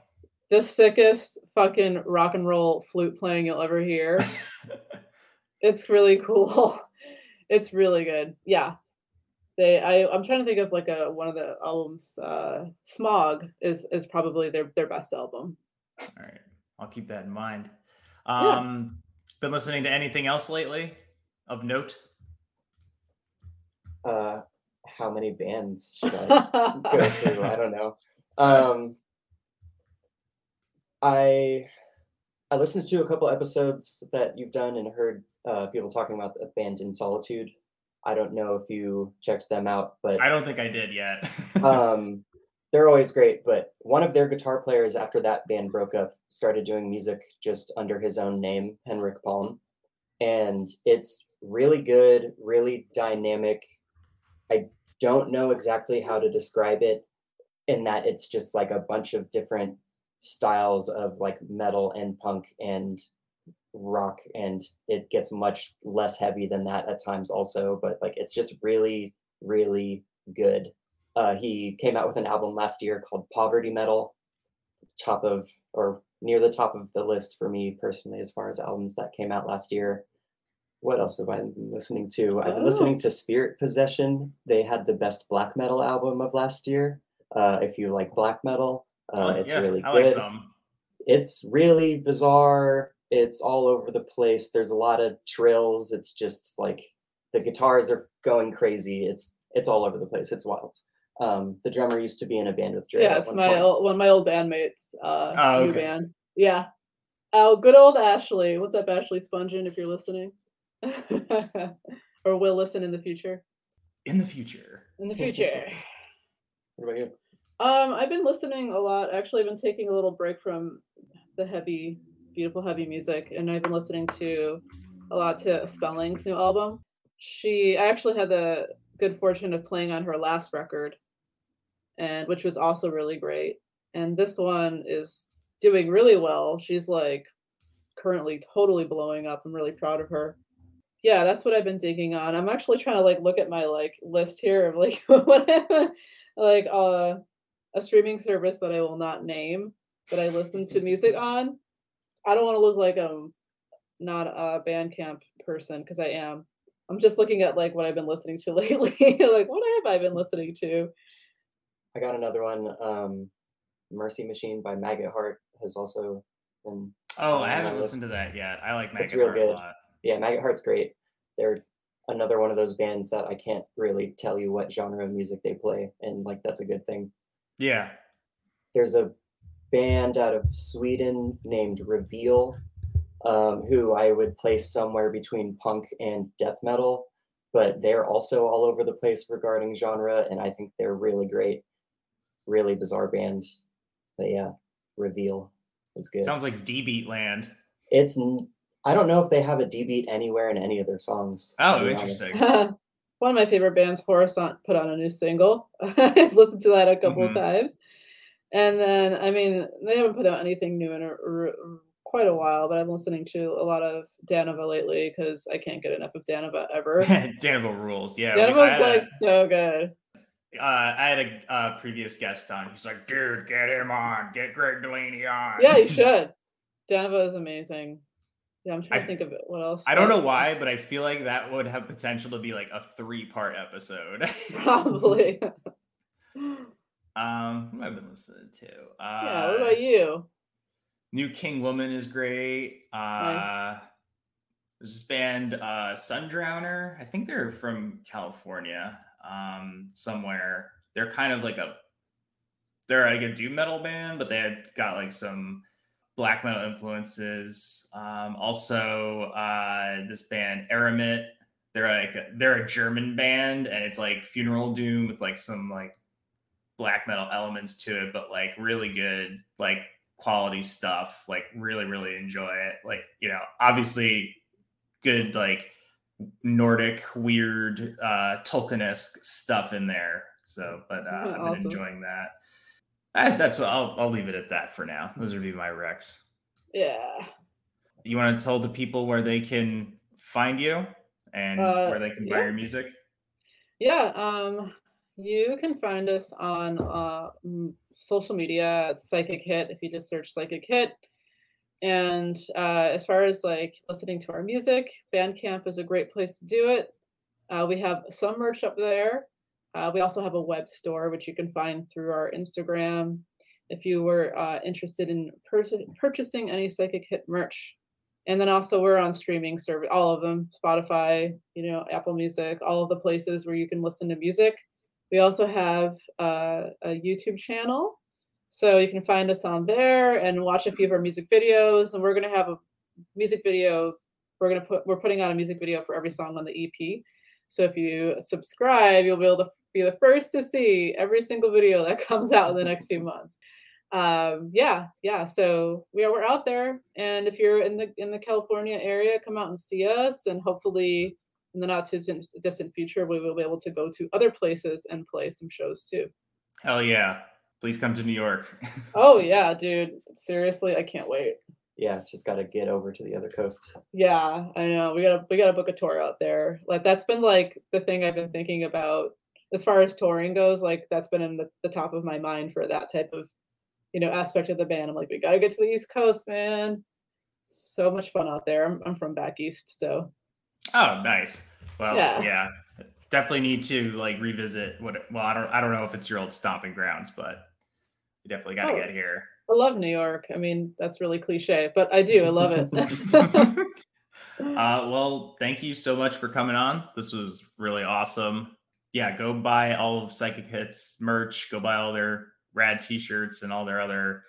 The sickest fucking rock and roll flute playing you'll ever hear. (laughs) it's really cool. (laughs) It's really good. Yeah. They I I'm trying to think of like a one of the albums uh Smog is is probably their their best album. All right. I'll keep that in mind. Yeah. Um been listening to anything else lately of note? Uh, how many bands should I (laughs) go through? I don't know. Um, I I listened to a couple episodes that you've done and heard uh, people talking about the band in solitude. I don't know if you checked them out, but I don't think I did yet. (laughs) um, they're always great. But one of their guitar players, after that band broke up, started doing music just under his own name, Henrik Palm, and it's really good, really dynamic. I don't know exactly how to describe it, in that it's just like a bunch of different styles of like metal and punk and rock and it gets much less heavy than that at times also but like it's just really really good Uh, he came out with an album last year called Poverty Metal, top of or near the top of the list for me personally as far as albums that came out last year. What else have I been listening to? I've been Oh. listening to Spirit Possession. They had the best black metal album of last year. Uh, if you like black metal, uh, it's yeah, really I good like some. it's really bizarre. It's all over the place. There's a lot of trills. It's just like the guitars are going crazy. It's it's all over the place. It's wild. Um, the drummer used to be in a band with Dre. Yeah, it's one my point. old, one of my old bandmates. Uh, Oh, new okay. band. Yeah. Oh, good old Ashley. What's up, Ashley Spungin? If you're listening, (laughs) or will listen in the future. In the future. In the future. (laughs) What about you? Um, I've been listening a lot. Actually, I've been taking a little break from the heavy, beautiful, heavy music, and I've been listening to a lot to SPELLLING's new album. She, I actually had the good fortune of playing on her last record, and which was also really great. And this one is doing really well. She's like currently totally blowing up. I'm really proud of her. Yeah, that's what I've been digging on. I'm actually trying to like look at my like list here of like (laughs) what like uh a streaming service that I will not name that I listen to music on. I don't want to look like I'm not a Bandcamp person because I am. I'm just looking at like what I've been listening to (laughs) lately. like what have I been listening to? I got another one. Um, Mercy Machine by Maggot Heart has also been. Oh, I haven't list. listened to that yet. I like It's real Heart a good. lot. Yeah, Maggot Heart's great. They're another one of those bands that I can't really tell you what genre of music they play, and like that's a good thing. Yeah. there's a band out of Sweden named Reveal, um, who I would place somewhere between punk and death metal, but they're also all over the place regarding genre, and I think they're really great, really bizarre band. But yeah, Reveal is good. Sounds like D Beat Land. it's n- I don't know if they have a D beat anywhere in any of their songs. Oh, interesting. (laughs) One of my favorite bands, Horizont, put on a new single. (laughs) I've listened to that a couple Mhm. of times. And then, I mean, they haven't put out anything new in a, r- quite a while, but I've been listening to a lot of Danava lately because I can't get enough of Danava ever. (laughs) Danville rules. Yeah. Danava's had a- like so good. uh, I had a uh, previous guest on. He's like, dude, get him on. Get Greg Delaney on. Yeah, you (laughs) should. Danava is amazing. Yeah, I'm trying I- to think of it. What else? I don't Uh, know why, but I feel like that would have potential to be like a three part episode. (laughs) (laughs) Probably. um, who have I been listening to? Uh, yeah. What about you? New King Woman is great. Uh, Nice. There's this band, uh, Sundrowner. I think they're from California, um, somewhere. They're kind of like a, they're like a doom metal band, but they had got like some black metal influences. Um, also, uh, this band Aramit. They're like a, they're a German band, and it's like funeral doom with like some like black metal elements to it, but like really good, like quality stuff. Like really, really enjoy it. Like you know, obviously good like Nordic weird uh Tolkien-esque stuff in there. So, but uh, I've been Awesome. enjoying that. I, that's what I'll I'll leave it at that for now. Those would be my recs. Yeah. You want to tell the people where they can find you and Uh, where they can buy your music? Yeah, um, you can find us on uh, social media at Psychic Hit if you just search Psychic Hit. And uh, as far as like listening to our music, Bandcamp is a great place to do it. Uh, we have some merch up there. Uh, we also have a web store, which you can find through our Instagram. If you were uh, interested in purchasing any Psychic Hit merch, and then also we're on streaming service, all of them, Spotify, you know, Apple Music, all of the places where you can listen to music. We also have uh, a YouTube channel, so you can find us on there and watch a few of our music videos. And we're gonna have a music video. We're gonna put we're putting out a music video for every song on the EP. So if you subscribe, you'll be able to be the first to see every single video that (laughs) comes out in the next few months. Um yeah yeah so we are we're out there. And if you're in the in the california area come out and see us. And hopefully in the not too distant, distant future we will be able to go to other places and play some shows too. Hell yeah. Please come to New York. (laughs) oh yeah dude. Seriously i can't wait Yeah, just got to get over to the other coast. yeah i know we gotta we gotta book a tour out there like that's been like the thing i've been thinking about as far as touring goes, like that's been in the, the top of my mind for that type of, you know, aspect of the band. I'm like, we gotta get to the East Coast, man. So much fun out there. I'm, I'm from back east, so. Oh, nice. Well, yeah. yeah. definitely need to like revisit what. Well, I don't. I don't know if it's your old stomping grounds, but you definitely got to oh, get here. I love New York. I mean, that's really cliche, but I do. I love it. (laughs) (laughs) uh, well, thank you so much for coming on. This was really awesome yeah, go buy all of Psychic Hits merch. Go buy all their rad T-shirts and all their other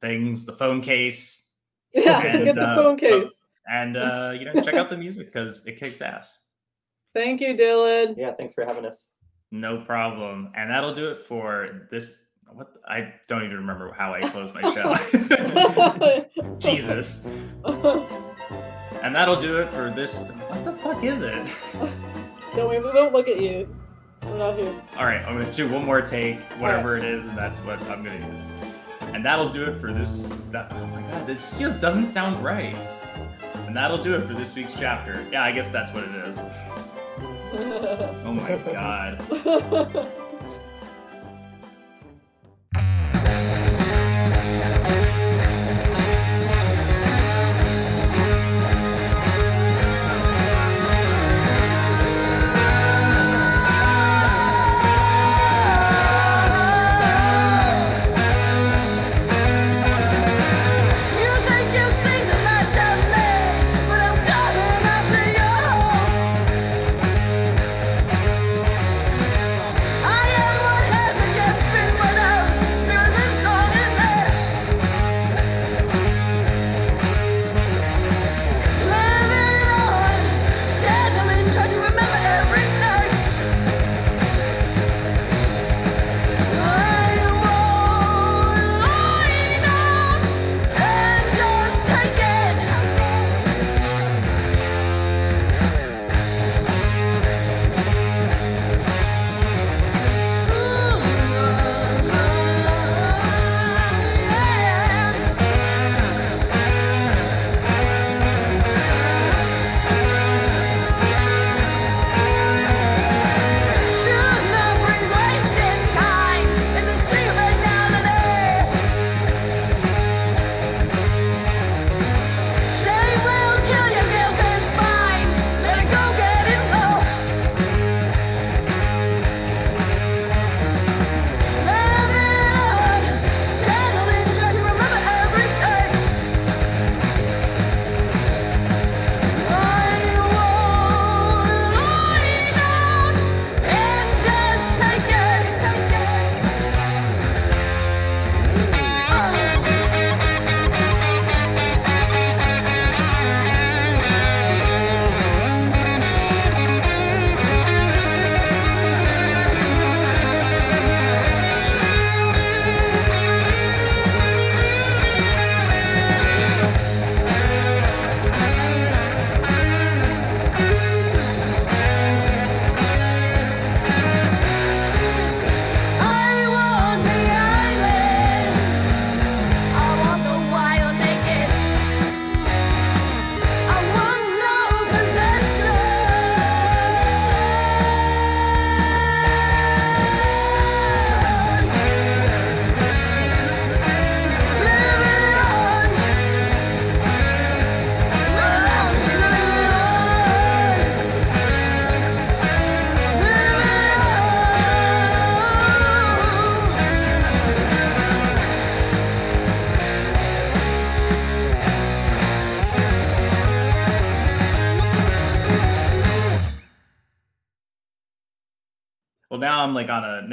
things. The phone case. Yeah, (laughs) and, get the uh, phone case. And uh, you know, check out the music because it kicks ass. Thank you, Dylan. Yeah, thanks for having us. No problem. And that'll do it for this. What I don't even remember how I closed my show. (laughs) Jesus. and that'll do it for this. What the fuck is it? Don't we don't look at you. We're not here. All right, I'm gonna do one more take, whatever right. it is, and that's what I'm gonna do. And that'll do it for this. That, oh my god, this just doesn't sound right. And that'll do it for this week's chapter. Yeah, I guess that's what it is. (laughs) oh my god. (laughs)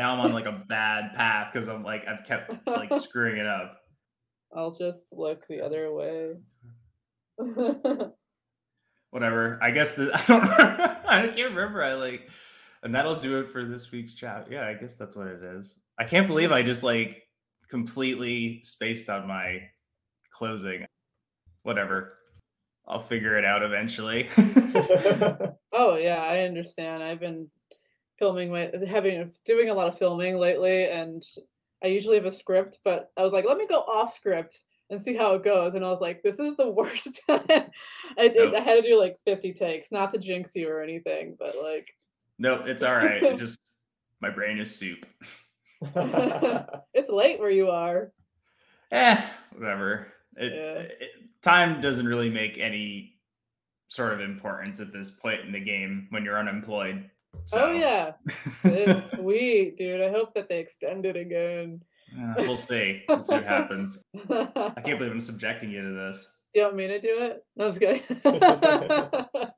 now I'm on like a bad path because I'm like I've kept like (laughs) screwing it up. I'll just look the other way. (laughs) Whatever. I guess the, (laughs) I don't. I can't remember. I like, and that'll do it for this week's chat. Yeah, I guess that's what it is. I can't believe I just like completely spaced on my closing. Whatever. I'll figure it out eventually. oh yeah, I understand. I've been filming my having doing a lot of filming lately and I usually have a script, but I was like, let me go off script and see how it goes. And I was like, this is the (laughs) worst. (laughs) I, did, I had to do like 50 takes, not to jinx you or anything, but like. No, it's all right. (laughs) just My brain is soup. it's late where you are. Eh, whatever. It, Yeah. it, time doesn't really make any sort of importance at this point in the game when you're unemployed. So, Oh yeah, it's (laughs) sweet, dude. I hope that they extend it again. uh, we'll see. We'll see what happens. I can't believe I'm subjecting you to this. Do you want me to do it? No, I'm just kidding. (laughs) (laughs)